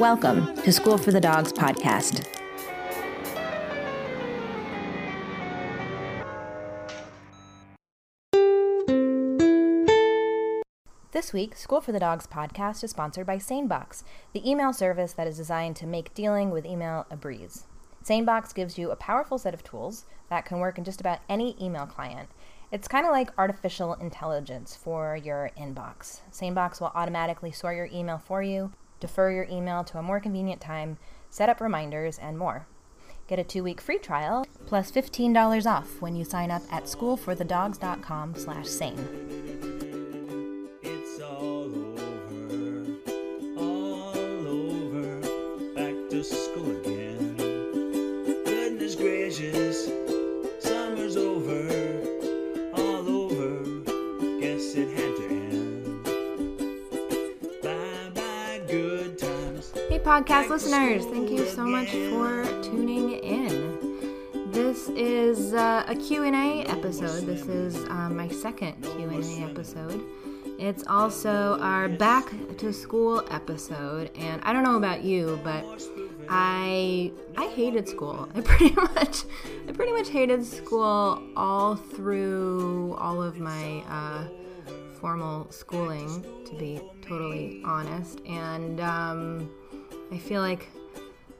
Welcome to School for the Dogs podcast. This week, School for the Dogs podcast is sponsored by SaneBox, the email service that is designed to make dealing with email a breeze. SaneBox gives you a powerful set of tools that can work in just about any email client. It's kind of like artificial intelligence for your inbox. SaneBox will automatically sort your email for you, defer your email to a more convenient time, set up reminders, and more. Get a two-week free trial plus $15 off when you sign up at schoolforthedogs.com slash sane. Podcast listeners, thank you so much for tuning in. This is uh, a Q&A episode. This is uh, my second Q&A episode. It's also our back to school episode, and I don't know about you, but I I hated school. I pretty much I pretty much hated school all through all of my uh, formal schooling, to be totally honest. And um, I feel like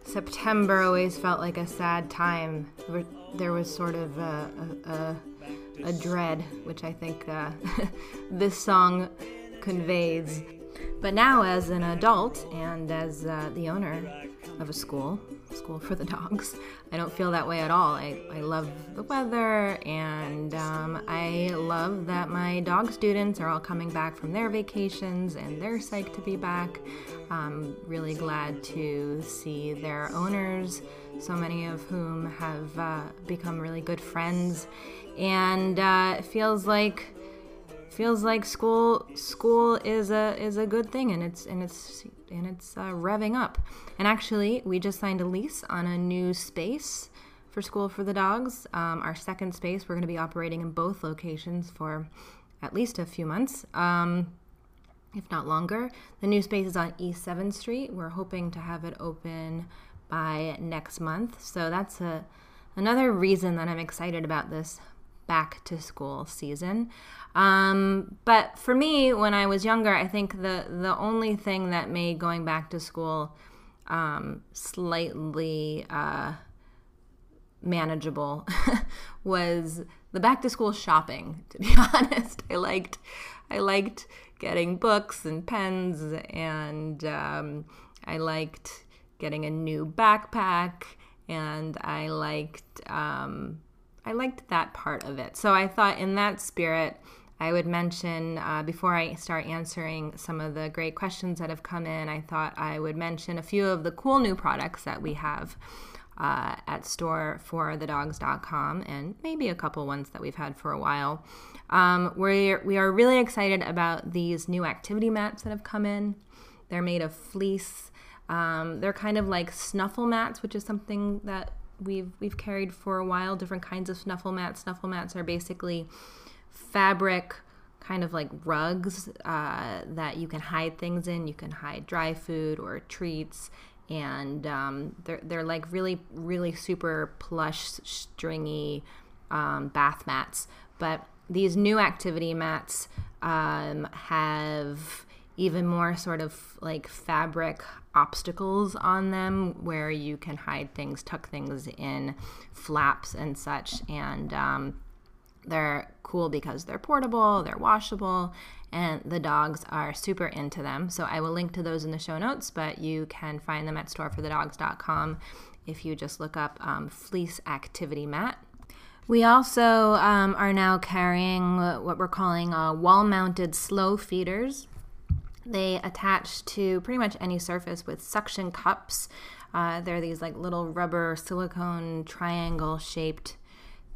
September always felt like a sad time. There- was sort of a, a, a, a dread, which I think uh, this song conveys. But now, as an adult and as uh, the owner of a school, school for the dogs, I don't feel that way at all. I, I love the weather and um, I love that my dog students are all coming back from their vacations and they're psyched to be back. I'm really glad to see their owners, so many of whom have uh, become really good friends. And uh, it feels like feels like school school is a is a good thing and it's and it's and it's uh, revving up. And actually we just signed a lease on a new space for school for the dogs. Um, our second space we're going to be operating in both locations for at least a few months um, if not longer. The new space is on east 7th street. We're hoping to have it open by next month. So that's a another reason that i'm excited about this back to school season. Um, but for me, when I was younger, I think the the only thing that made going back to school um, slightly uh, manageable was the back to school shopping. To be honest, I liked I liked getting books and pens, and um, I liked getting a new backpack, and I liked um, I liked that part of it. So I thought in that spirit. I would mention uh, before I start answering some of the great questions that have come in, I thought I would mention a few of the cool new products that we have uh, at storeforthedogs.com and maybe a couple ones that we've had for a while. Um, we're, we are really excited about these new activity mats that have come in. They're made of fleece. Um, they're kind of like snuffle mats, which is something that we've we've carried for a while. Different kinds of snuffle mats. Snuffle mats are basically fabric kind of like rugs uh, that you can hide things in. You can hide dry food or treats, and um, they're they're like really really super plush, stringy um, bath mats. But these new activity mats um, have even more sort of like fabric obstacles on them where you can hide things, tuck things in flaps and such. And um, they're cool because they're portable, they're washable, and the dogs are super into them. So I will link to those in the show notes, but you can find them at storeforthedogs.com if you just look up um, fleece activity mat. We also um, are now carrying what we're calling uh, wall mounted slow feeders. They attach to pretty much any surface with suction cups. Uh, they're these like little rubber silicone triangle shaped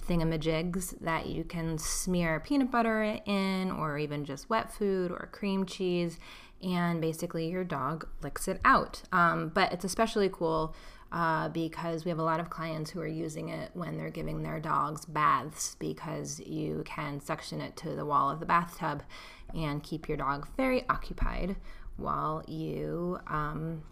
thingamajigs that you can smear peanut butter in, or even just wet food or cream cheese, and basically your dog licks it out. Um, but it's especially cool uh, because we have a lot of clients who are using it when they're giving their dogs baths because you can suction it to the wall of the bathtub and keep your dog very occupied while you um,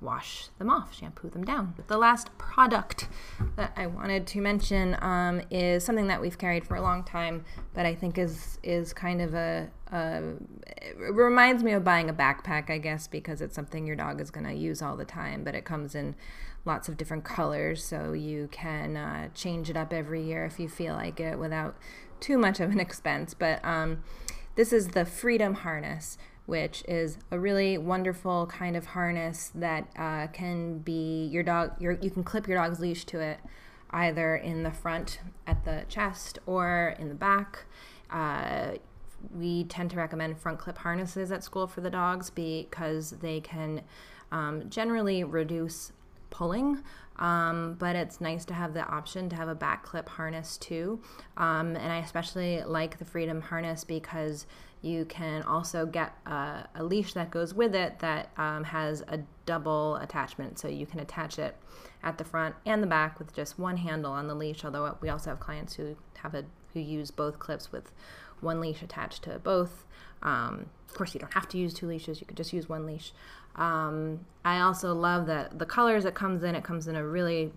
wash them off, shampoo them down. The last product that I wanted to mention um, is something that we've carried for a long time, but I think is is kind of a, a reminds me of buying a backpack, I guess, because it's something your dog is going to use all the time. But it comes in lots of different colors, so you can uh, change it up every year if you feel like it without too much of an expense. But um, this is the Freedom Harness which is a really wonderful kind of harness that uh, can be your dog. Your, you can clip your dog's leash to it, either in the front at the chest or in the back. Uh, we tend to recommend front clip harnesses at school for the dogs because they can um, generally reduce pulling. Um, but it's nice to have the option to have a back clip harness too. Um, and I especially like the Freedom harness because you can also get a, a leash that goes with it that um, has a double attachment. So you can attach it at the front and the back with just one handle on the leash. Although we also have clients who have a who use both clips with one leash attached to both. Um, of course, you don't have to use two leashes. You could just use one leash. Um, I also love that the colors it comes in. It comes in a really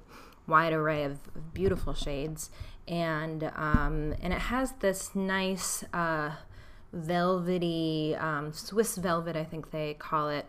wide array of, beautiful shades, and um, and it has this nice. Uh, velvety, um, Swiss velvet, I think they call it,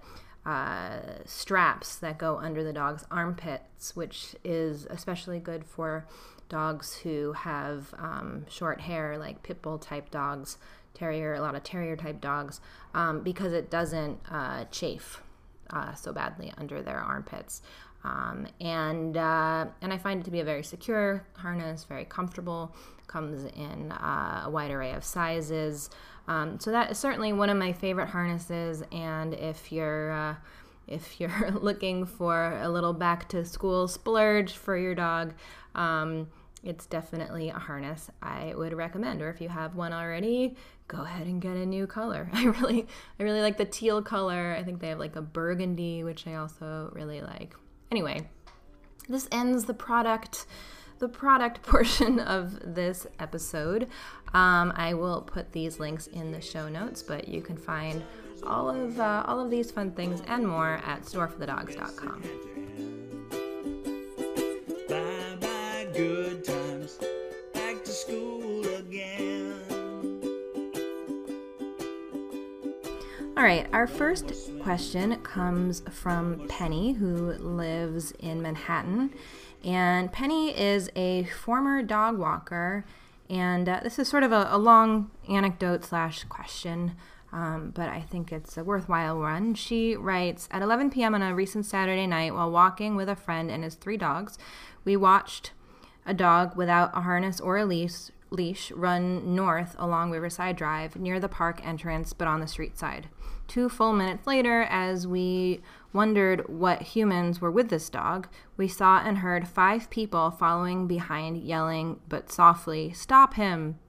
uh, straps that go under the dog's armpits, which is especially good for dogs who have um, short hair, like pit bull type dogs, terrier, a lot of terrier type dogs, um, because it doesn't uh, chafe uh, so badly under their armpits. Um, and uh, and I find it to be a very secure harness, very comfortable. Comes in uh, a wide array of sizes. Um, so that is certainly one of my favorite harnesses. And if you're uh, if you're looking for a little back to school splurge for your dog, um, it's definitely a harness I would recommend. Or if you have one already, go ahead and get a new color. I really I really like the teal color. I think they have like a burgundy, which I also really like. Anyway, this ends the product the product portion of this episode. Um, I will put these links in the show notes, but you can find all of uh, all of these fun things and more at storeforthedogs.com. Bye bye, good times. All right, our first question comes from Penny, who lives in Manhattan. And Penny is a former dog walker. And uh, this is sort of a, a long anecdote slash question, um, but I think it's a worthwhile one. She writes At 11 p.m. on a recent Saturday night, while walking with a friend and his three dogs, we watched a dog without a harness or a leash, leash run north along Riverside Drive near the park entrance, but on the street side. Two full minutes later, as we wondered what humans were with this dog, we saw and heard five people following behind, yelling, but softly, Stop him!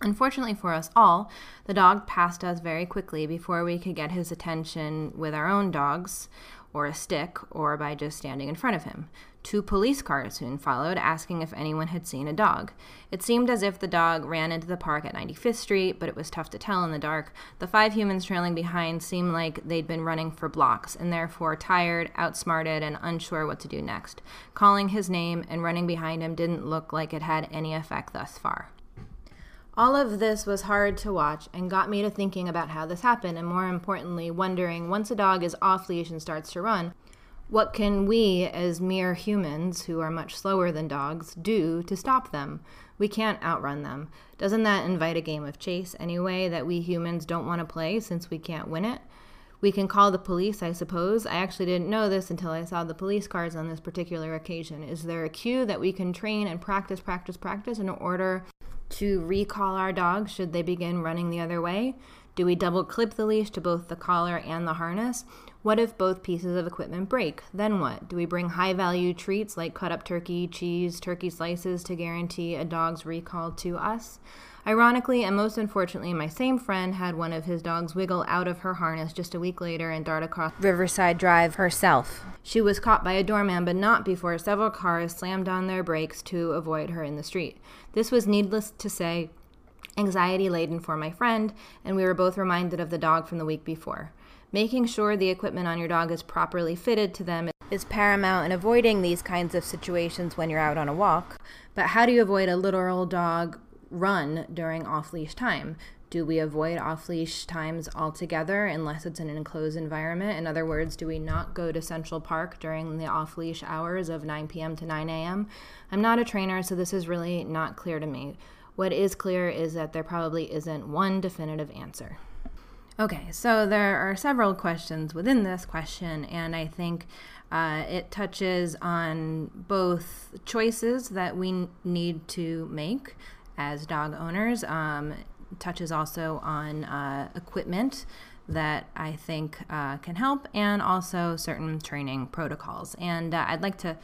Unfortunately for us all, the dog passed us very quickly before we could get his attention with our own dogs, or a stick, or by just standing in front of him. Two police cars soon followed, asking if anyone had seen a dog. It seemed as if the dog ran into the park at 95th Street, but it was tough to tell in the dark. The five humans trailing behind seemed like they'd been running for blocks, and therefore tired, outsmarted, and unsure what to do next. Calling his name and running behind him didn't look like it had any effect thus far. All of this was hard to watch and got me to thinking about how this happened, and more importantly, wondering once a dog is off leash and starts to run, what can we, as mere humans who are much slower than dogs, do to stop them? We can't outrun them. Doesn't that invite a game of chase anyway that we humans don't want to play since we can't win it? We can call the police, I suppose. I actually didn't know this until I saw the police cars on this particular occasion. Is there a cue that we can train and practice, practice, practice in order to recall our dog should they begin running the other way? Do we double clip the leash to both the collar and the harness? What if both pieces of equipment break? Then what? Do we bring high value treats like cut up turkey, cheese, turkey slices to guarantee a dog's recall to us? Ironically, and most unfortunately, my same friend had one of his dogs wiggle out of her harness just a week later and dart across Riverside Drive herself. She was caught by a doorman, but not before several cars slammed on their brakes to avoid her in the street. This was needless to say anxiety laden for my friend, and we were both reminded of the dog from the week before. Making sure the equipment on your dog is properly fitted to them is paramount in avoiding these kinds of situations when you're out on a walk. But how do you avoid a literal dog run during off leash time? Do we avoid off leash times altogether unless it's in an enclosed environment? In other words, do we not go to Central Park during the off leash hours of 9 p.m. to 9 a.m.? I'm not a trainer, so this is really not clear to me. What is clear is that there probably isn't one definitive answer. Okay, so there are several questions within this question, and I think uh, it touches on both choices that we need to make as dog owners, um, touches also on uh, equipment that I think uh, can help, and also certain training protocols. And uh, I'd like to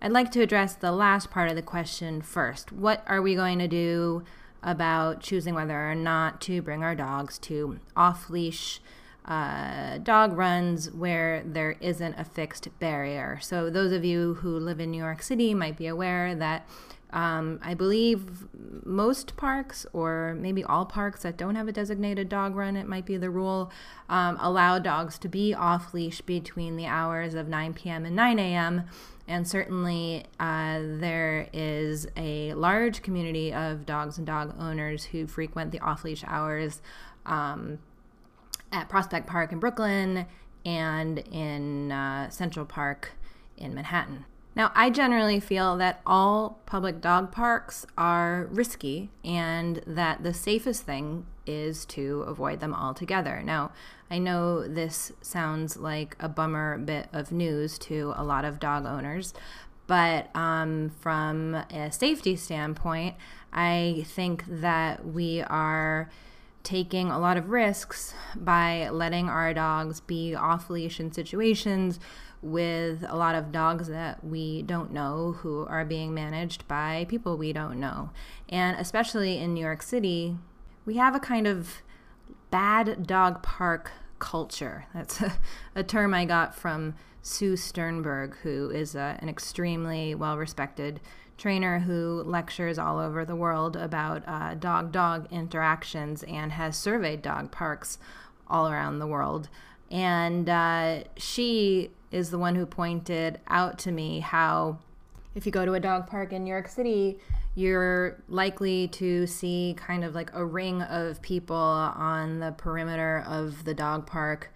I'd like to address the last part of the question first. What are we going to do about choosing whether or not to bring our dogs to off leash uh, dog runs where there isn't a fixed barrier? So, those of you who live in New York City might be aware that um, I believe most parks, or maybe all parks that don't have a designated dog run, it might be the rule, um, allow dogs to be off leash between the hours of 9 p.m. and 9 a.m. And certainly, uh, there is a large community of dogs and dog owners who frequent the off leash hours um, at Prospect Park in Brooklyn and in uh, Central Park in Manhattan. Now, I generally feel that all public dog parks are risky and that the safest thing is to avoid them altogether. Now, I know this sounds like a bummer bit of news to a lot of dog owners, but um, from a safety standpoint, I think that we are taking a lot of risks by letting our dogs be off leash in situations with a lot of dogs that we don't know who are being managed by people we don't know. And especially in New York City, we have a kind of bad dog park culture. That's a, a term I got from Sue Sternberg, who is a, an extremely well respected trainer who lectures all over the world about dog dog interactions and has surveyed dog parks all around the world. And uh, she is the one who pointed out to me how if you go to a dog park in New York City, you're likely to see kind of like a ring of people on the perimeter of the dog park,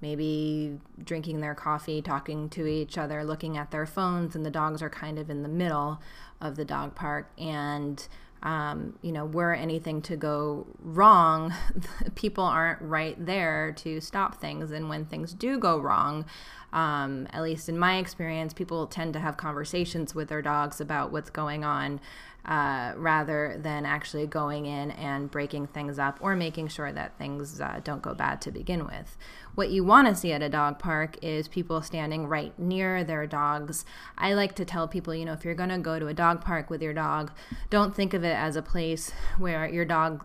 maybe drinking their coffee, talking to each other, looking at their phones, and the dogs are kind of in the middle of the dog park. And um, you know, were anything to go wrong, people aren't right there to stop things. And when things do go wrong, um, at least in my experience, people tend to have conversations with their dogs about what's going on uh, rather than actually going in and breaking things up or making sure that things uh, don't go bad to begin with. What you want to see at a dog park is people standing right near their dogs. I like to tell people, you know, if you're going to go to a dog park with your dog, don't think of it as a place where your dog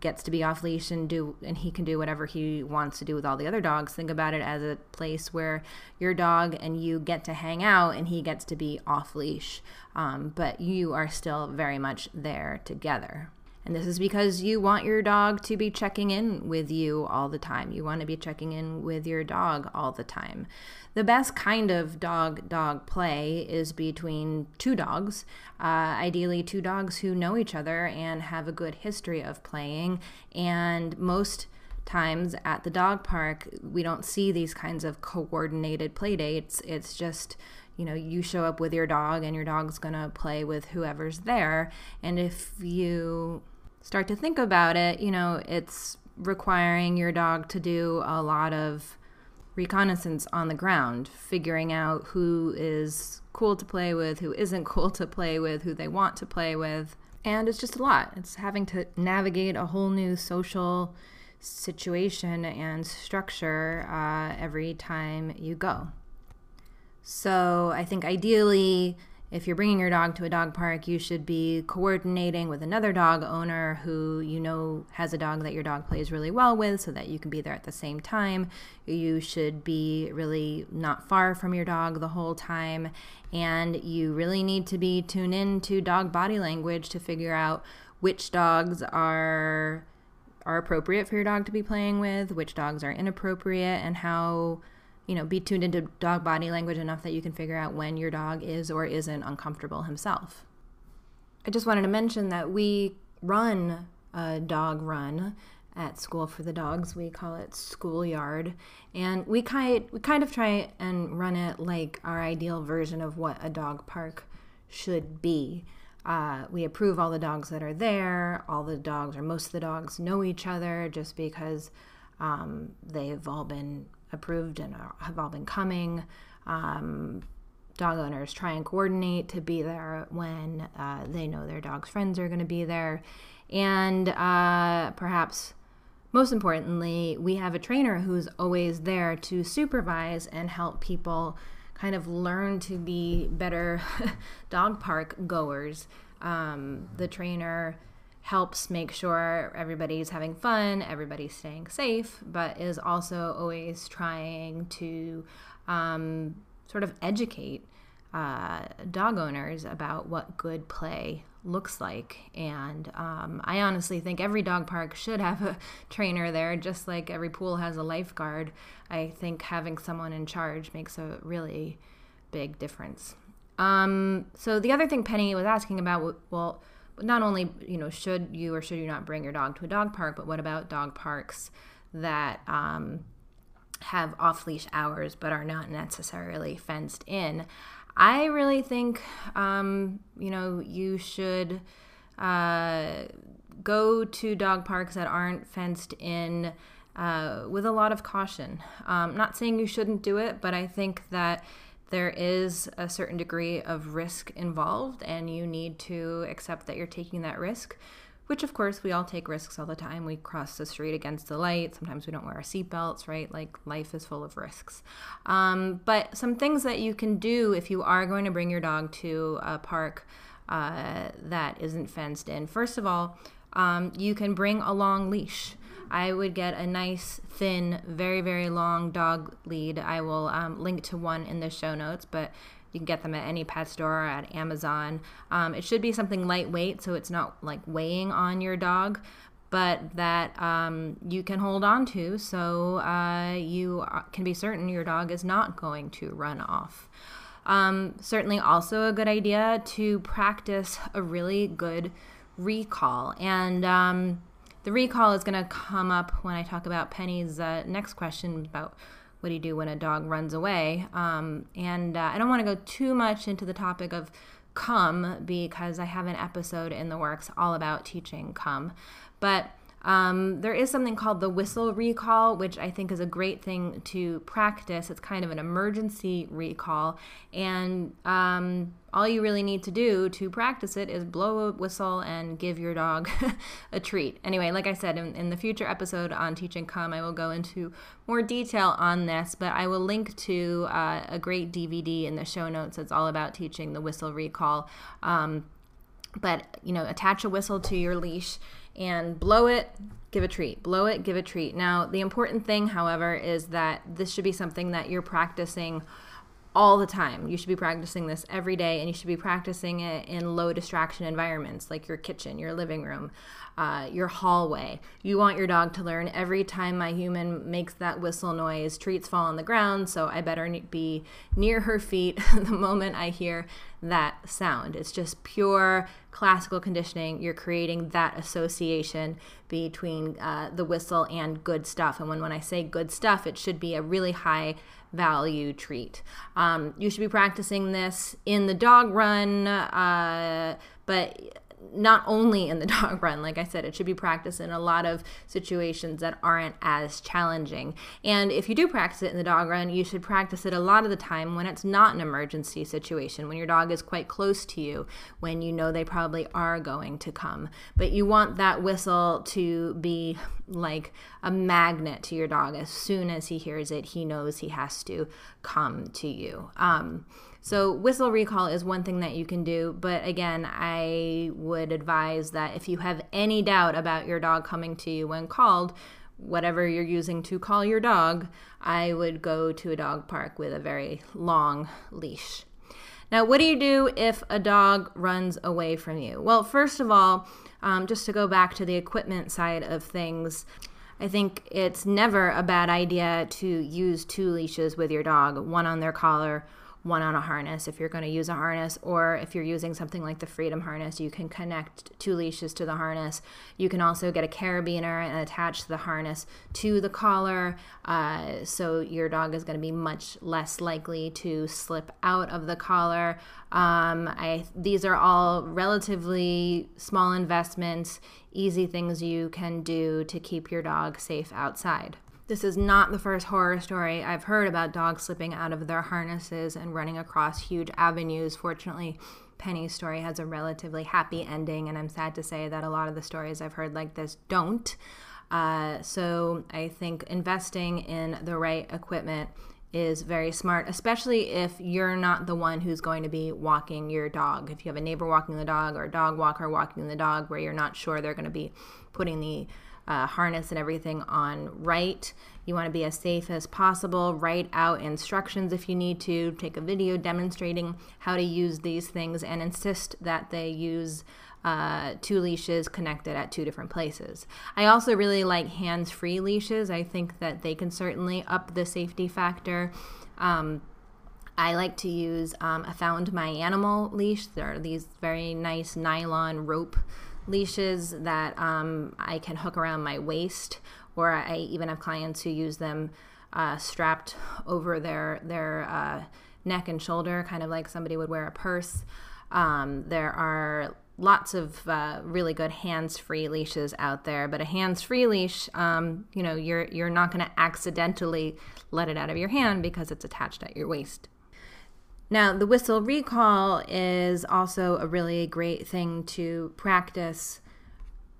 gets to be off leash and do and he can do whatever he wants to do with all the other dogs think about it as a place where your dog and you get to hang out and he gets to be off leash. Um, but you are still very much there together and this is because you want your dog to be checking in with you all the time. You want to be checking in with your dog all the time. The best kind of dog dog play is between two dogs, uh, ideally, two dogs who know each other and have a good history of playing. And most times at the dog park, we don't see these kinds of coordinated play dates. It's just you know, you show up with your dog and your dog's going to play with whoever's there. And if you start to think about it, you know, it's requiring your dog to do a lot of reconnaissance on the ground, figuring out who is cool to play with, who isn't cool to play with, who they want to play with. And it's just a lot. It's having to navigate a whole new social situation and structure uh, every time you go. So I think ideally, if you're bringing your dog to a dog park, you should be coordinating with another dog owner who you know has a dog that your dog plays really well with so that you can be there at the same time. You should be really not far from your dog the whole time. And you really need to be tuned in to dog body language to figure out which dogs are are appropriate for your dog to be playing with, which dogs are inappropriate, and how you know, be tuned into dog body language enough that you can figure out when your dog is or isn't uncomfortable himself. I just wanted to mention that we run a dog run at School for the Dogs. We call it Schoolyard, and we kind we kind of try and run it like our ideal version of what a dog park should be. Uh, we approve all the dogs that are there. All the dogs, or most of the dogs, know each other just because um, they've all been approved and have all been coming. Um, dog owners try and coordinate to be there when uh, they know their dog's friends are going to be there. And uh, perhaps most importantly, we have a trainer who's always there to supervise and help people kind of learn to be better dog park goers. Um, the trainer helps make sure everybody's having fun, everybody's staying safe, but is also always trying to um, sort of educate uh, dog owners about what good play looks like. And um, I honestly think every dog park should have a trainer there, just like every pool has a lifeguard. I think having someone in charge makes a really big difference. Um, so the other thing Penny was asking about, well, not only you know should you or should you not bring your dog to a dog park, but what about dog parks that um, have off leash hours but are not necessarily fenced in? I really think um, you know you should uh, go to dog parks that aren't fenced in. Uh, with a lot of caution. Um, not saying you shouldn't do it, but I think that there is a certain degree of risk involved, and you need to accept that you're taking that risk. Which, of course, we all take risks all the time. We cross the street against the light. Sometimes we don't wear our seatbelts, right? Like life is full of risks. Um, but some things that you can do if you are going to bring your dog to a park uh, that isn't fenced in. First of all, um, you can bring a long leash. I would get a nice, thin, very, very long dog lead. I will um, link to one in the show notes, but you can get them at any pet store or at Amazon. Um, it should be something lightweight so it's not like weighing on your dog, but that um, you can hold on to so uh, you can be certain your dog is not going to run off. Um, certainly, also a good idea to practice a really good recall. And um, the recall is going to come up when I talk about Penny's uh, next question about what do you do when a dog runs away. Um, and uh, I don't want to go too much into the topic of come because I have an episode in the works all about teaching come. But um, there is something called the whistle recall, which I think is a great thing to practice. It's kind of an emergency recall, and um, all you really need to do to practice it is blow a whistle and give your dog a treat. Anyway, like I said, in, in, the future episode on Teaching Come, I will go into more detail on this, but I will link to uh, a great DVD in the show notes that's all about teaching the whistle recall. Um, but, you know, attach a whistle to your leash and blow it, give a treat. Blow it, give a treat. Now, the important thing, however, is that this should be something that you're practicing all the time. You should be practicing this every day, and you should be practicing it in low distraction environments like your kitchen, your living room, uh, your hallway. You want your dog to learn every time my human makes that whistle noise, treats fall on the ground, so I better be near her feet the moment I hear that sound. It's just pure classical conditioning. You're creating that association between uh, the whistle and good stuff. And when, when I say good stuff, it should be a really high value treat. Um, you should be practicing this in the dog run, uh, but not only in the dog run, like I said, it should be practiced in a lot of situations that aren't as challenging. And if you do practice it in the dog run, you should practice it a lot of the time when it's not an emergency situation, when your dog is quite close to you, when you know they probably are going to come. But you want that whistle to be like a magnet to your dog. As soon as he hears it, he knows he has to come to you. Um, so, whistle recall is one thing that you can do, but again, I would advise that if you have any doubt about your dog coming to you when called, whatever you're using to call your dog, I would go to a dog park with a very long leash. Now, what do you do if a dog runs away from you? Well, first of all, um, just to go back to the equipment side of things, I think it's never a bad idea to use two leashes with your dog, one on their collar one on a harness if you're going to use a harness, or if you're using something like the Freedom harness, you can connect two leashes to the harness. You can also get a carabiner and attach the harness to the collar, uh, so your dog is going to be much less likely to slip out of the collar. Um, I these are all relatively small investments, easy things you can do to keep your dog safe outside. This is not the first horror story I've heard about dogs slipping out of their harnesses and running across huge avenues. Fortunately, Penny's story has a relatively happy ending, and I'm sad to say that a lot of the stories I've heard like this don't. Uh, so I think investing in the right equipment is very smart, especially if you're not the one who's going to be walking your dog. If you have a neighbor walking the dog or a dog walker walking the dog where you're not sure they're going to be putting the uh, harness and everything on right. You want to be as safe as possible. Write out instructions if you need to. Take a video demonstrating how to use these things and insist that they use uh, two leashes connected at two different places. I also really like hands free leashes. I think that they can certainly up the safety factor. Um, I like to use um, a Found My Animal leash. There are these very nice nylon rope leashes that um, I can hook around my waist, or I even have clients who use them uh, strapped over their their uh, neck and shoulder, kind of like somebody would wear a purse. Um, there are lots of uh, really good hands-free leashes out there, but a hands-free leash, um, you know, you're you're not going to accidentally let it out of your hand because it's attached at your waist. Now, the whistle recall is also a really great thing to practice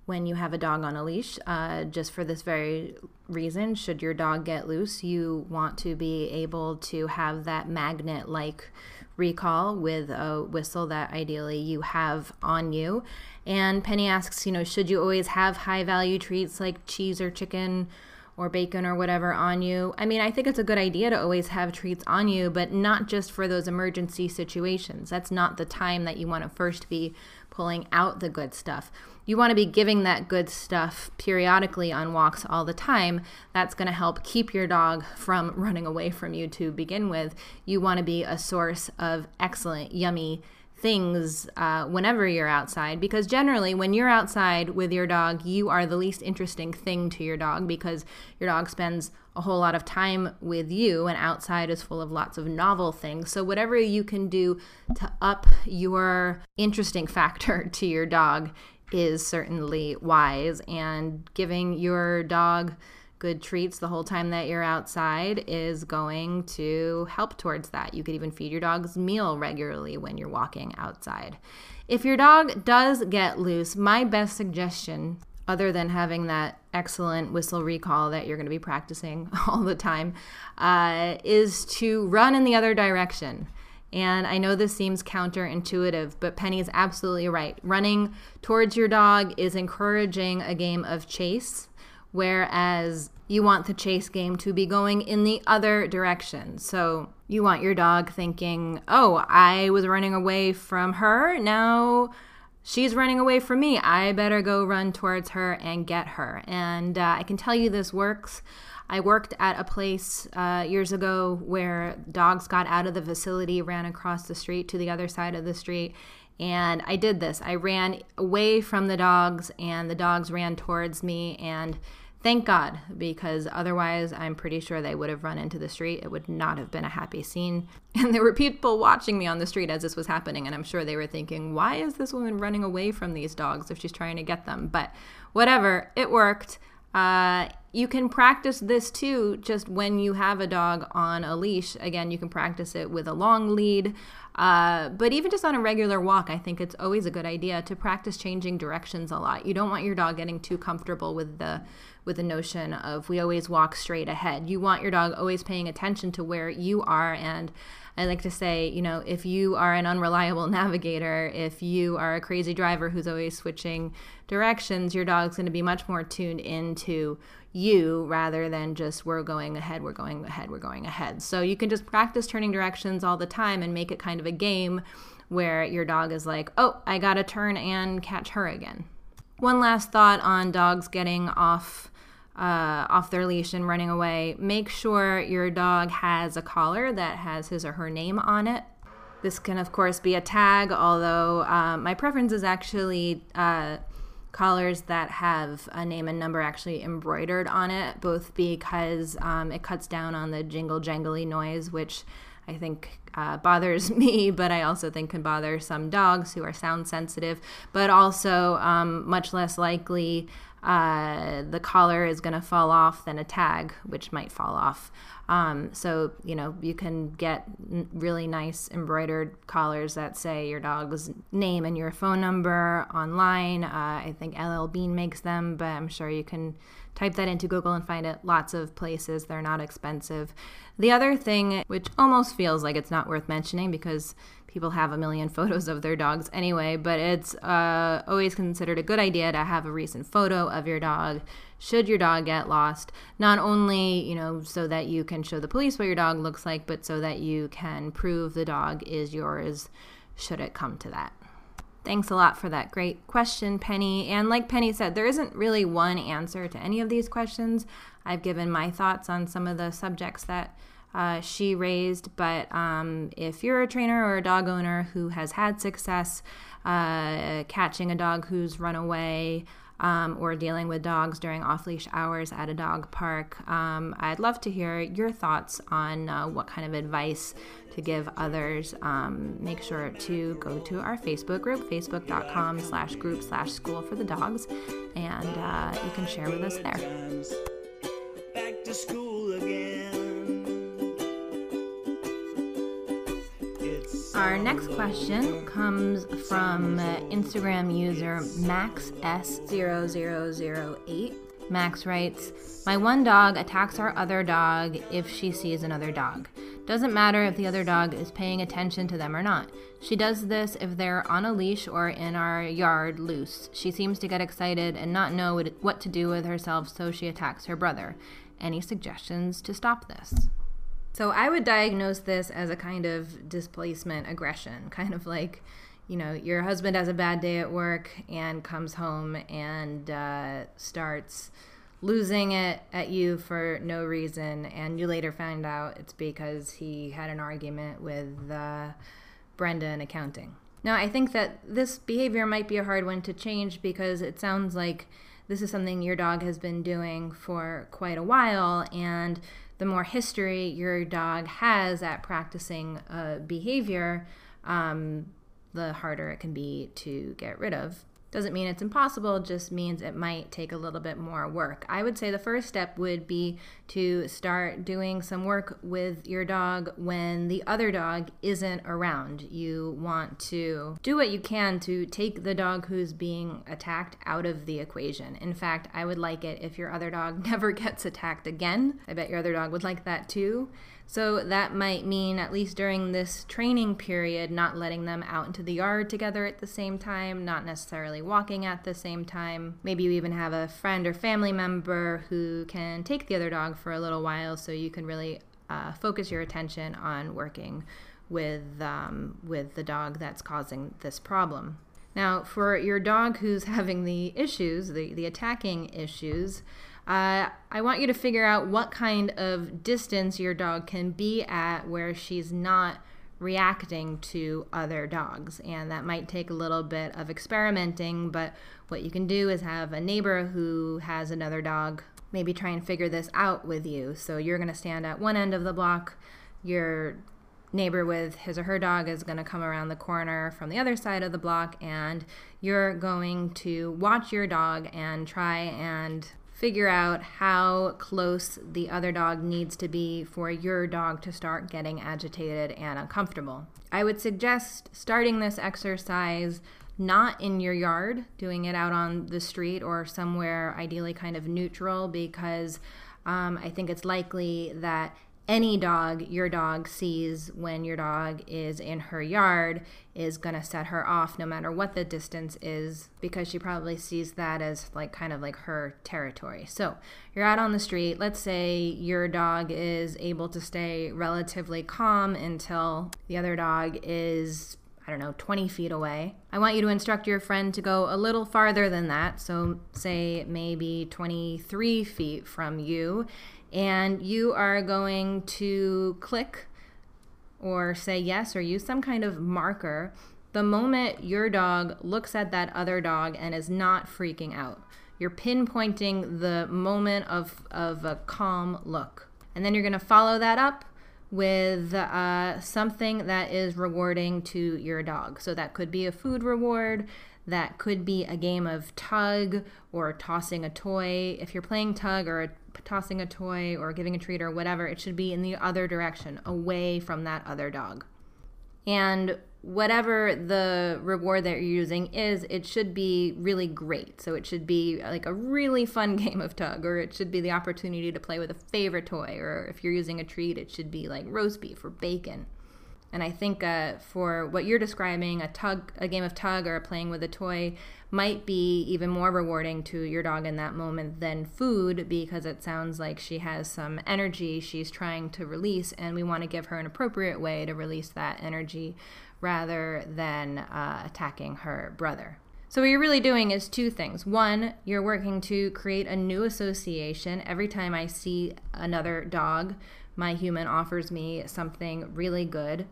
when you have a dog on a leash, uh, just for this very reason. Should your dog get loose, you want to be able to have that magnet like recall with a whistle that ideally you have on you. And Penny asks, you know, should you always have high value treats like cheese or chicken? Or bacon or whatever on you. I mean, I think it's a good idea to always have treats on you, but not just for those emergency situations. That's not the time that you want to first be pulling out the good stuff. You want to be giving that good stuff periodically on walks all the time. That's going to help keep your dog from running away from you to begin with. You want to be a source of excellent, yummy, things uh, whenever you're outside because generally when you're outside with your dog you are the least interesting thing to your dog because your dog spends a whole lot of time with you and outside is full of lots of novel things. So whatever you can do to up your interesting factor to your dog is certainly wise and giving your dog good treats the whole time that you're outside is going to help towards that. You could even feed your dog's meal regularly when you're walking outside. If your dog does get loose, my best suggestion, other than having that excellent whistle recall that you're going to be practicing all the time, uh, is to run in the other direction. And I know this seems counterintuitive, but Penny is absolutely right. Running towards your dog is encouraging a game of chase whereas you want the chase game to be going in the other direction. So you want your dog thinking, oh, I was running away from her. Now she's running away from me. I better go run towards her and get her. And uh, I can tell you this works. I worked at a place uh, years ago where dogs got out of the facility, ran across the street to the other side of the street. And I did this. I ran away from the dogs, and the dogs ran towards me. And Thank God, because otherwise, I'm pretty sure they would have run into the street. It would not have been a happy scene. And there were people watching me on the street as this was happening, and I'm sure they were thinking, why is this woman running away from these dogs if she's trying to get them? But whatever, it worked. Uh, you can practice this too just when you have a dog on a leash. Again, you can practice it with a long lead. Uh, but even just on a regular walk, I think it's always a good idea to practice changing directions a lot. You don't want your dog getting too comfortable with the with the notion of we always walk straight ahead. You want your dog always paying attention to where you are and I like to say, you know, if you are an unreliable navigator, if you are a crazy driver who's always switching directions, your dog's going to be much more tuned into you rather than just we're going ahead, we're going ahead, we're going ahead. So you can just practice turning directions all the time and make it kind of a game where your dog is like, oh, I got to turn and catch her again. One last thought on dogs getting off uh, off their leash and running away, make sure your dog has a collar that has his or her name on it. This can, of course, be a tag, although um, my preference is actually uh, collars that have a name and number actually embroidered on it, both because um, it cuts down on the jingle jangly noise, which I think uh, bothers me, but I also think can bother some dogs who are sound sensitive, but also um, much less likely uh, the collar is going to fall off than a tag, which might fall off. Um, so, you know, you can get really nice embroidered collars that say your dog's name and your phone number online. Uh, I think LL Bean makes them, but I'm sure you can type that into Google and find it lots of places. They're not expensive. The other thing, which almost feels like it's not worth mentioning because people have a million photos of their dogs anyway, but it's uh, always considered a good idea to have a recent photo of your dog should your dog get lost. Not only, you know, so that you can show the police what your dog looks like, but so that you can prove the dog is yours should it come to that. Thanks a lot for that great question, Penny. And like Penny said, there isn't really one answer to any of these questions. I've given my thoughts on some of the subjects that uh, she raised. But um, if you're a trainer or a dog owner who has had success uh, catching a dog who's run away, um, or dealing with dogs during off leash hours at a dog park. Um, I'd love to hear your thoughts on uh, what kind of advice to give others. Um, make sure to go to our Facebook group, facebook.com slash group slash school for the dogs, and uh, you can share with us there. Our next question comes from uh, Instagram user MaxS0008. Max writes, My one dog attacks our other dog if she sees another dog. Doesn't matter if the other dog is paying attention to them or not. She does this if they're on a leash or in our yard loose. She seems to get excited and not know what- what to do with herself, so she attacks her brother. Any suggestions to stop this? So I would diagnose this as a kind of displacement aggression, kind of like, you know, your husband has a bad day at work and comes home and uh, starts losing it at you for no reason, and you later find out it's because he had an argument with uh, Brenda in accounting. Now, I think that this behavior might be a hard one to change because it sounds like this is something your dog has been doing for quite a while, and the more history your dog has at practicing a behavior, um, the harder it can be to get rid of. Doesn't mean it's impossible, just means it might take a little bit more work. I would say the first step would be to start doing some work with your dog when the other dog isn't around. You want to do what you can to take the dog who's being attacked out of the equation. In fact, I would like it if your other dog never gets attacked again. I bet your other dog would like that too. So that might mean, at least during this training period, not letting them out into the yard together at the same time, not necessarily walking at the same time. Maybe you even have a friend or family member who can take the other dog for a little while so you can really uh, focus your attention on working with, um, with the dog that's causing this problem. Now, for your dog who's having the issues, the, the attacking issues, uh, I want you to figure out what kind of distance your dog can be at where she's not reacting to other dogs. And that might take a little bit of experimenting, but what you can do is have a neighbor who has another dog maybe try and figure this out with you. So you're going to stand at one end of the block, your neighbor with his or her dog is going to come around the corner from the other side of the block, and you're going to watch your dog and try and figure out how close the other dog needs to be for your dog to start getting agitated and uncomfortable. I would suggest starting this exercise not in your yard, doing it out on the street or somewhere ideally kind of neutral because um, I think it's likely that any dog your dog sees when your dog is in her yard is going to set her off no matter what the distance is because she probably sees that as like kind of like her territory. So, you're out on the street. Let's say your dog is able to stay relatively calm until the other dog is I don't know, 20 feet away. I want you to instruct your friend to go a little farther than that. So, say maybe 23 feet from you. And you are going to click or say yes or use some kind of marker the moment your dog looks at that other dog and is not freaking out. You're pinpointing the moment of, of a calm look. And then you're going to follow that up with uh, something that is rewarding to your dog. So that could be a food reward, that could be a game of tug or tossing a toy. If you're playing tug or tossing a toy or giving a treat or whatever, it should be in the other direction, away from that other dog. And whatever the reward that you're using is, it should be really great. So it should be like a really fun game of tug, or it should be the opportunity to play with a favorite toy, or if you're using a treat, it should be like roast beef or bacon. And I think uh, for what you're describing, a tug, a game of tug, or playing with a toy might be even more rewarding to your dog in that moment than food because it sounds like she has some energy she's trying to release, and we want to give her an appropriate way to release that energy rather than uh, attacking her brother. So, what you're really doing is two things. One, you're working to create a new association. Every time I see another dog, my human offers me something really good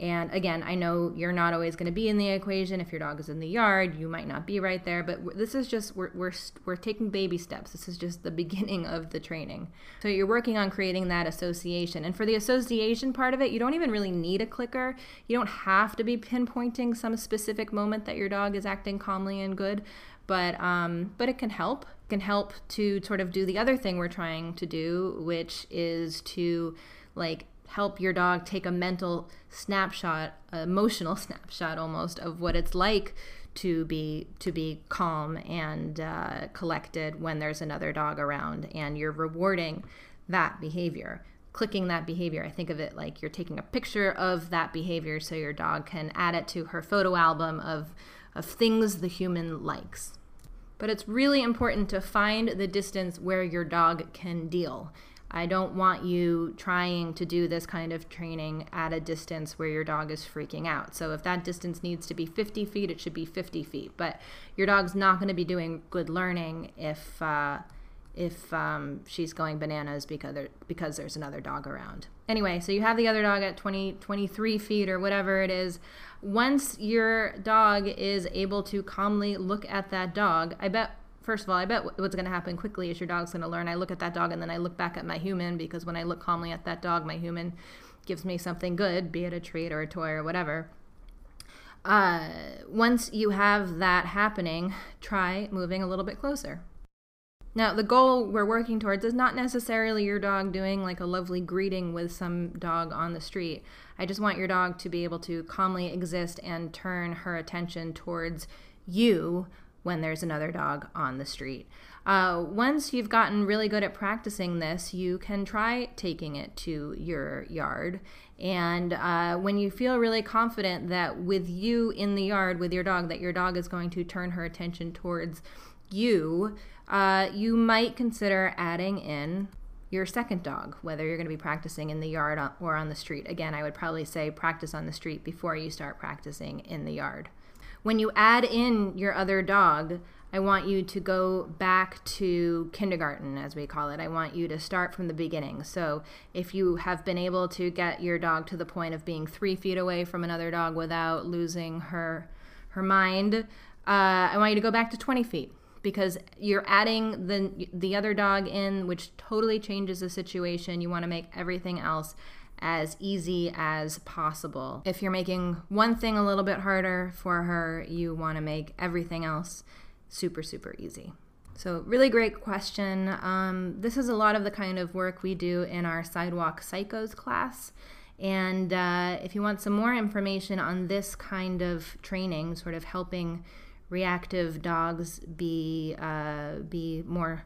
and again, I know you're not always going to be in the equation. If your dog is in the yard, you might not be right there. But this is just we're we're we're taking baby steps. This is just the beginning of the training. So you're working on creating that association. And for the association part of it, you don't even really need a clicker. You don't have to be pinpointing some specific moment that your dog is acting calmly and good. But um, but it can help. It can help to sort of do the other thing we're trying to do, which is to like help your dog take a mental snapshot, emotional snapshot almost of what it's like to be to be calm and uh, collected when there's another dog around, and you're rewarding that behavior. Clicking that behavior, I think of it like you're taking a picture of that behavior so your dog can add it to her photo album of of things the human likes. But it's really important to find the distance where your dog can deal I don't want you trying to do this kind of training at a distance where your dog is freaking out. So if that distance needs to be 50 feet, it should be 50 feet. But your dog's not going to be doing good learning if uh, if um, she's going bananas because there, because there's another dog around. Anyway, so you have the other dog at 20 23 feet or whatever it is. Once your dog is able to calmly look at that dog, I bet first of all, I bet what's going to happen quickly is your dog's going to learn. I look at that dog and then I look back at my human because when I look calmly at that dog, my human gives me something good, be it a treat or a toy or whatever. Uh, once you have that happening, try moving a little bit closer. Now, the goal we're working towards is not necessarily your dog doing like a lovely greeting with some dog on the street. I just want your dog to be able to calmly exist and turn her attention towards you when there's another dog on the street. Uh, once you've gotten really good at practicing this, you can try taking it to your yard. And uh, when you feel really confident that with you in the yard with your dog, that your dog is going to turn her attention towards you, uh, you might consider adding in your second dog, whether you're going to be practicing in the yard or on the street. Again, I would probably say practice on the street before you start practicing in the yard when you add in your other dog, I want you to go back to kindergarten, as we call it. I want you to start from the beginning. So, if you have been able to get your dog to the point of being three feet away from another dog without losing her her mind, uh, I want you to go back to 20 feet. because you're adding the the other dog in, which totally changes the situation. You want to make everything else as easy as possible. If you're making one thing a little bit harder for her, you want to make everything else super, super easy. So, really great question. Um, this is a lot of the kind of work we do in our Sidewalk Psychos class. And uh, if you want some more information on this kind of training, sort of helping reactive dogs be uh, be more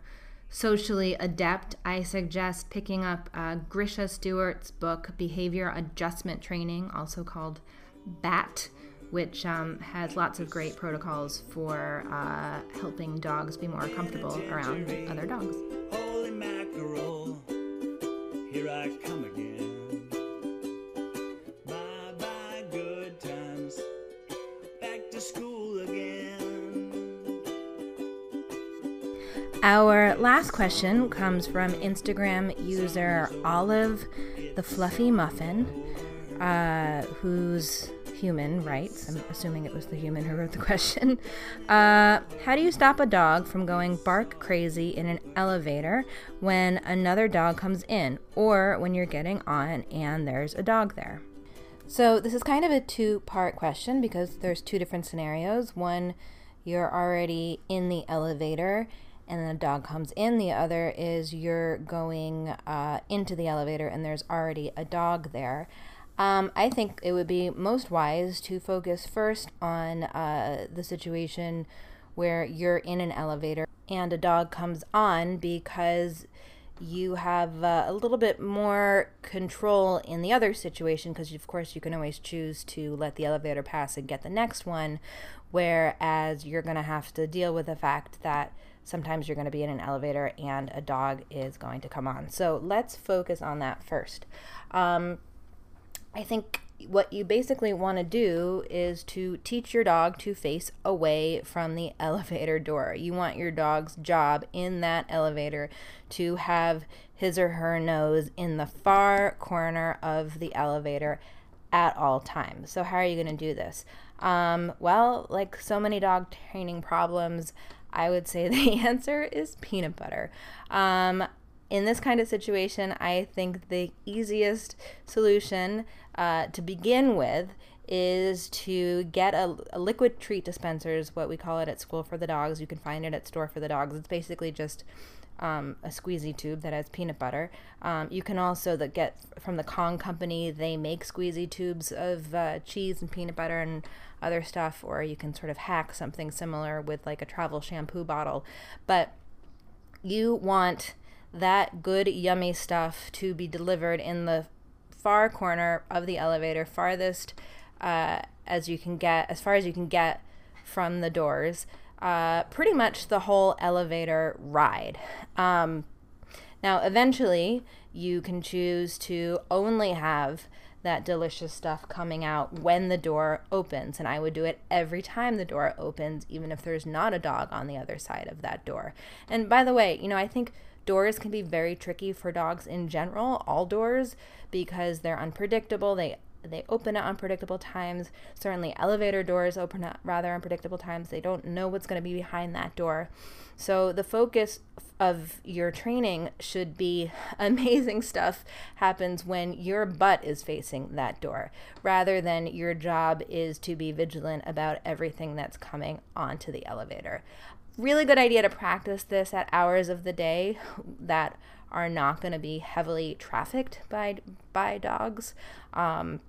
socially adept, I suggest picking up uh, Grisha Stewart's book, Behavior Adjustment Training, also called BAT, which um, has lots of great protocols for uh, helping dogs be more comfortable around other dogs. Holy mackerel, here I come again. Bye bye, good times. Back to school Our last question comes from Instagram user Olive the Fluffy Muffin, uh, who's human, right? I'm assuming it was the human who wrote the question. Uh, how do you stop a dog from going bark crazy in an elevator when another dog comes in, or when you're getting on and there's a dog there? So, this is kind of a two part question because there's two different scenarios. One, you're already in the elevator and then a dog comes in. The other is you're going uh, into the elevator and there's already a dog there. Um, I think it would be most wise to focus first on uh, the situation where you're in an elevator and a dog comes on because you have uh, a little bit more control in the other situation because of course you can always choose to let the elevator pass and get the next one whereas you're going to have to deal with the fact that sometimes you're going to be in an elevator and a dog is going to come on so let's focus on that first um, i think what you basically want to do is to teach your dog to face away from the elevator door. You want your dog's job in that elevator to have his or her nose in the far corner of the elevator at all times. So, how are you going to do this? Um, well, like so many dog training problems, I would say the answer is peanut butter. Um, in this kind of situation, I think the easiest solution uh, to begin with is to get a, a, liquid treat dispenser, is what we call it at School for the Dogs. You can find it at Store for the Dogs. It's basically just um, a squeezy tube that has peanut butter. Um, you can also the, get from the Kong Company. They make squeezy tubes of uh, cheese and peanut butter and other stuff, or you can sort of hack something similar with like a travel shampoo bottle. But you want that good, yummy stuff to be delivered in the far corner of the elevator, farthest uh, as you can get, as far as you can get from the doors, uh, pretty much the whole elevator ride. Um, now, eventually, you can choose to only have that delicious stuff coming out when the door opens. And I would do it every time the door opens, even if there's not a dog on the other side of that door. And by the way, you know, I think doors can be very tricky for dogs in general, all doors, because they're unpredictable. They they open at unpredictable times. Certainly, elevator doors open at rather unpredictable times. They don't know what's going to be behind that door. So, the focus of your training should be amazing stuff happens when your butt is facing that door, rather than your job is to be vigilant about everything that's coming onto the elevator. Really good idea to practice this at hours of the day that are not going to be heavily trafficked by by dogs. Um,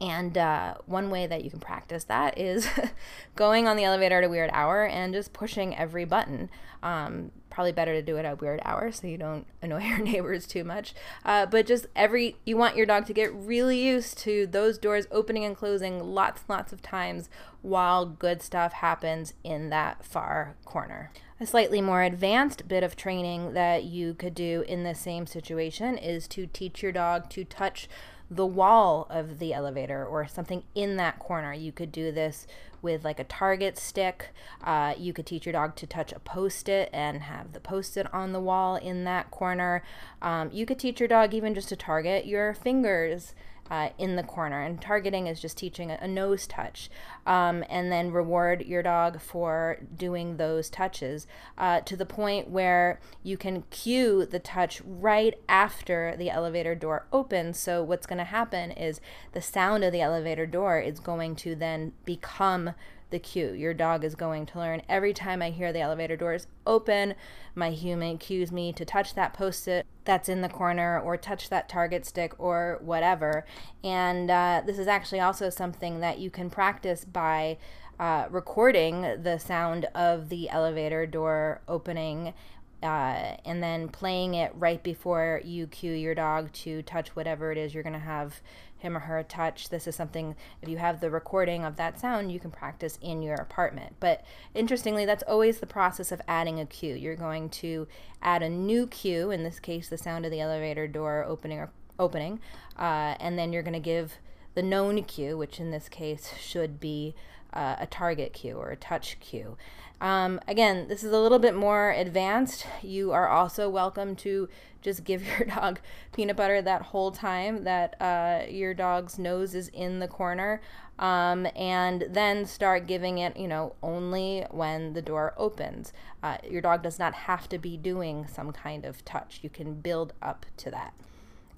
and uh, one way that you can practice that is going on the elevator at a weird hour and just pushing every button. Um, probably better to do it at weird hours so you don't annoy your neighbors too much. Uh, but just every, you want your dog to get really used to those doors opening and closing lots and lots of times while good stuff happens in that far corner. A slightly more advanced bit of training that you could do in the same situation is to teach your dog to touch the wall of the elevator or something in that corner. You could do this with like a target stick. Uh, you could teach your dog to touch a post it and have the post it on the wall in that corner. Um, you could teach your dog even just to target your fingers uh, in the corner. And targeting is just teaching a, nose touch, um, and then reward your dog for doing those touches uh, to the point where you can cue the touch right after the elevator door opens. So, what's going to happen is the sound of the elevator door is going to then become the cue. Your dog is going to learn every time I hear the elevator doors open, my human cues me to touch that post it that's in the corner or touch that target stick or whatever. And uh, this is actually also something that you can practice by. Uh, recording the sound of the elevator door opening uh, and then playing it right before you cue your dog to touch whatever it is you're going to have him or her touch. This is something, if you have the recording of that sound, you can practice in your apartment. But interestingly, that's always the process of adding a cue. You're going to add a new cue, in this case, the sound of the elevator door opening or opening, uh, and then you're going to give the known cue, which in this case should be uh, a target cue or a touch cue. Um, again, this is a little bit more advanced. You are also welcome to just give your dog peanut butter that whole time that uh, your dog's nose is in the corner, um, and then start giving it, you know, only when the door opens. Uh, your dog does not have to be doing some kind of touch. You can build up to that.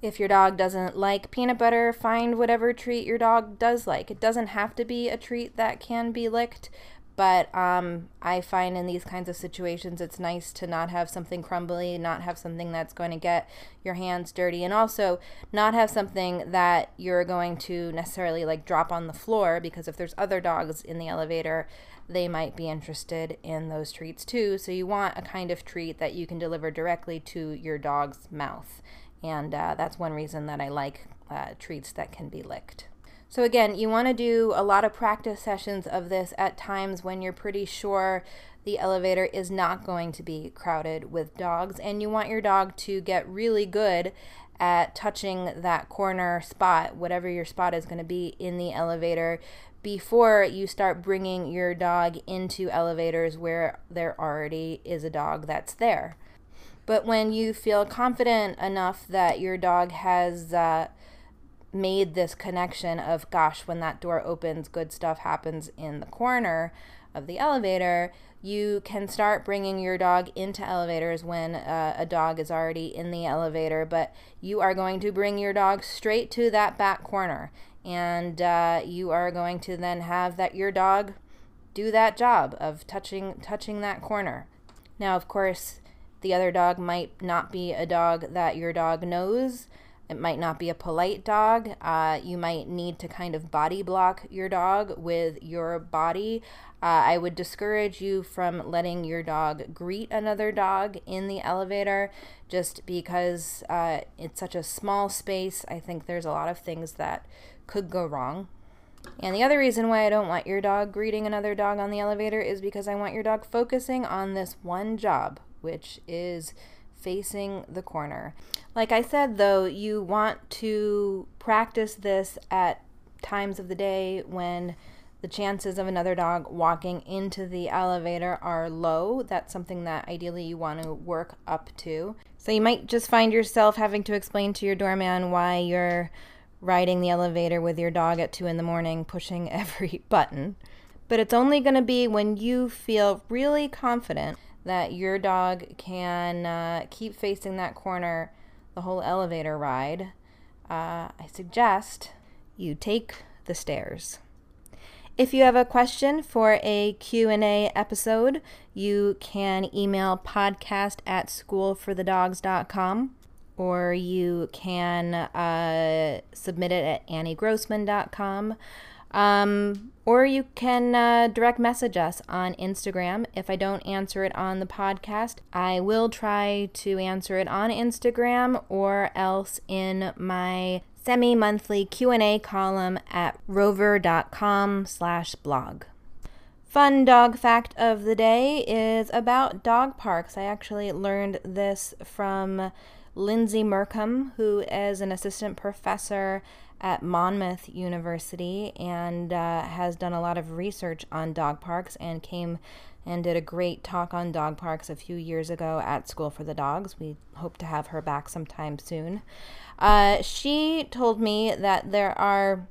If your dog doesn't like peanut butter, find whatever treat your dog does like. It doesn't have to be a treat that can be licked, but um, I find in these kinds of situations it's nice to not have something crumbly, not have something that's going to get your hands dirty, and also not have something that you're going to necessarily like drop on the floor because if there's other dogs in the elevator, they might be interested in those treats too. So you want a kind of treat that you can deliver directly to your dog's mouth. And uh, that's one reason that I like uh, treats that can be licked. So, again, you want to do a lot of practice sessions of this at times when you're pretty sure the elevator is not going to be crowded with dogs, and you want your dog to get really good at touching that corner spot, whatever your spot is going to be in the elevator, before you start bringing your dog into elevators where there already is a dog that's there. But when you feel confident enough that your dog has uh, made this connection of, gosh, when that door opens, good stuff happens in the corner of the elevator, you can start bringing your dog into elevators when uh, a dog is already in the elevator, but you are going to bring your dog straight to that back corner. And uh, you are going to then have that your dog do that job of touching touching that corner. Now, of course, the other dog might not be a dog that your dog knows. It might not be a polite dog. Uh, you might need to kind of body block your dog with your body. Uh, I would discourage you from letting your dog greet another dog in the elevator just because uh, it's such a small space. I think there's a lot of things that could go wrong. And the other reason why I don't want your dog greeting another dog on the elevator is because I want your dog focusing on this one job, which is facing the corner. Like I said, though, you want to practice this at times of the day when the chances of another dog walking into the elevator are low. That's something that ideally you want to work up to. So you might just find yourself having to explain to your doorman why you're riding the elevator with your dog at 2 in the morning, pushing every button. But it's only going to be when you feel really confident that your dog can uh, keep facing that corner the whole elevator ride, uh, I suggest you take the stairs. If you have a question for a Q&A episode, you can email podcast at schoolforthedogs.com or you can uh, submit it at anniegrossman.com um, or you can uh, direct message us on Instagram. If I don't answer it on the podcast, I will try to answer it on Instagram or else in my semi-monthly Q&A column at rover.com slash blog. Fun dog fact of the day is about dog parks. I actually learned this from Lindsay Mehrkam, who is an assistant professor at Monmouth University and uh, has done a lot of research on dog parks and came and did a great talk on dog parks a few years ago at School for the Dogs. We hope to have her back sometime soon. Uh, she told me that there are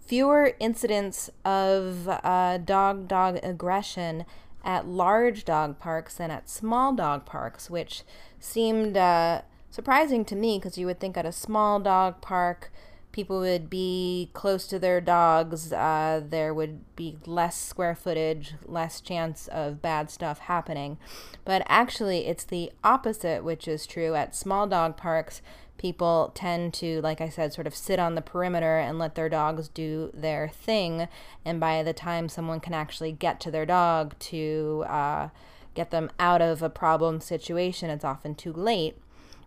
fewer incidents of uh, dog dog aggression at large dog parks than at small dog parks, which seemed uh, surprising to me because you would think at a small dog park, people would be close to their dogs. Uh, there would be less square footage, less chance of bad stuff happening. But actually, it's the opposite, which is true. At small dog parks, people tend to, like I said, sort of sit on the perimeter and let their dogs do their thing. And by the time someone can actually get to their dog to uh, get them out of a problem situation, it's often too late.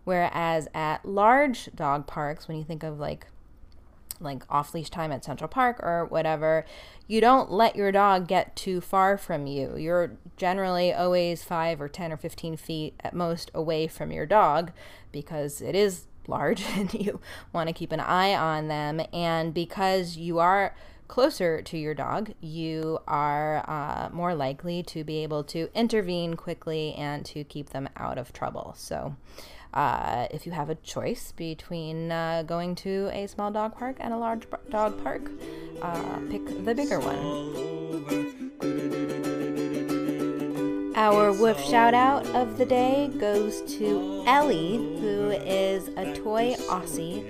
Whereas at large dog parks, when you think of like like off leash time at Central Park or whatever, you don't let your dog get too far from you. You're generally always five or 10 or 15 feet at most away from your dog because it is large and you want to keep an eye on them. And because you are closer to your dog, you are uh, more likely to be able to intervene quickly and to keep them out of trouble. So, uh, if you have a choice between uh, going to a small dog park and a large dog park, uh, pick the bigger one. Our woof shout out of the day goes to Ellie, who is a toy Aussie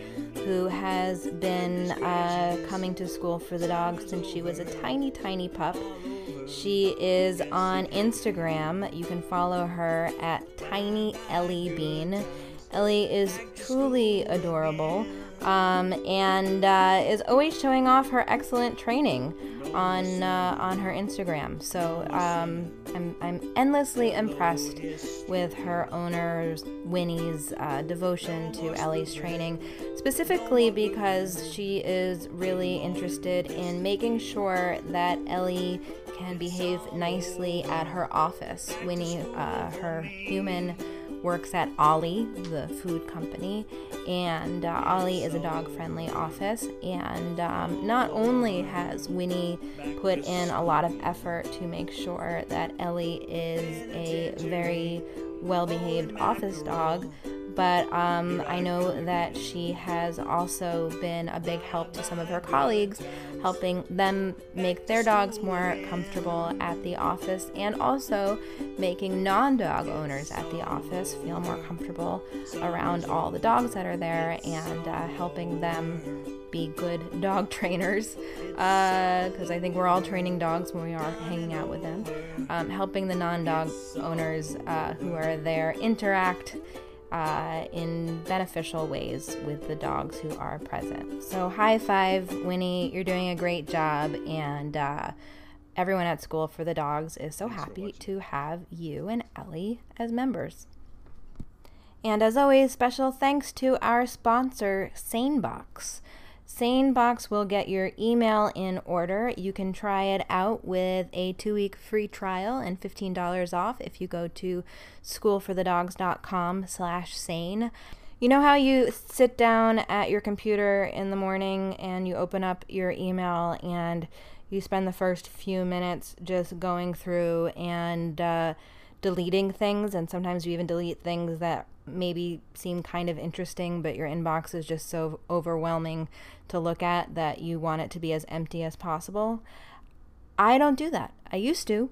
who has been uh, coming to school for the dog since she was a tiny, tiny pup. She is on Instagram. You can follow her at Tiny Ellie Bean. Ellie is truly adorable um, and uh, is always showing off her excellent training on uh, on her Instagram. So um, I'm I'm endlessly impressed with her owner's Winnie's uh, devotion to Ellie's training, specifically because she is really interested in making sure that Ellie can behave nicely at her office. Winnie, uh, her human works at Ollie, the food company, and uh, Ollie is a dog friendly office. And um, not only has Winnie put in a lot of effort to make sure that Ellie is a very well behaved office dog, but um, I know that she has also been a big help to some of her colleagues, helping them make their dogs more comfortable at the office and also making non dog owners at the office feel more comfortable around all the dogs that are there and uh, helping them be good dog trainers because uh, I think we're all training dogs when we are hanging out with them. Um, helping the non dog owners uh, who are there interact uh, in beneficial ways with the dogs who are present. So, high five, Winnie. You're doing a great job. And uh, everyone at School for the Dogs is so happy to have you and Ellie as members. And as always, special thanks to our sponsor, SaneBox. SaneBox will get your email in order. You can try it out with a two week free trial and $15 off if you go to schoolforthedogs.com slash sane. You know how you sit down at your computer in the morning and you open up your email and you spend the first few minutes just going through and uh, deleting things, and sometimes you even delete things that maybe seem kind of interesting, but your inbox is just so overwhelming to look at that you want it to be as empty as possible. I don't do that. I used to.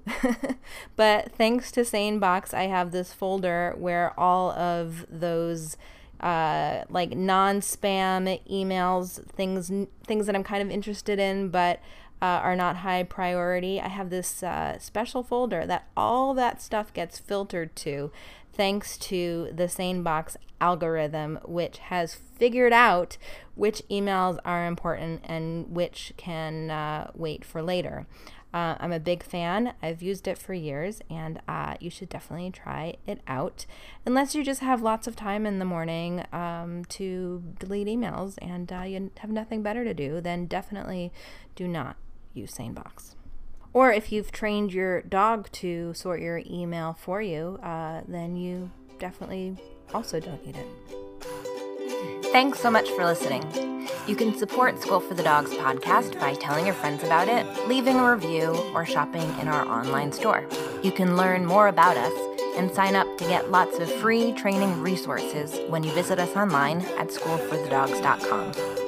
but thanks to SaneBox, I have this folder where all of those uh, like non-spam emails, things things that I'm kind of interested in, but uh, are not high priority. I have this uh, special folder that all that stuff gets filtered to thanks to the SaneBox algorithm, which has figured out which emails are important and which can uh, wait for later. Uh, I'm a big fan. I've used it for years, and uh, you should definitely try it out. Unless you just have lots of time in the morning um, to delete emails and uh, you have nothing better to do, then definitely do not use SaneBox. Or if you've trained your dog to sort your email for you, uh, then you definitely also don't need it. Thanks so much for listening. You can support School for the Dogs podcast by telling your friends about it, leaving a review, or shopping in our online store. You can learn more about us and sign up to get lots of free training resources when you visit us online at schoolforthedogs.com.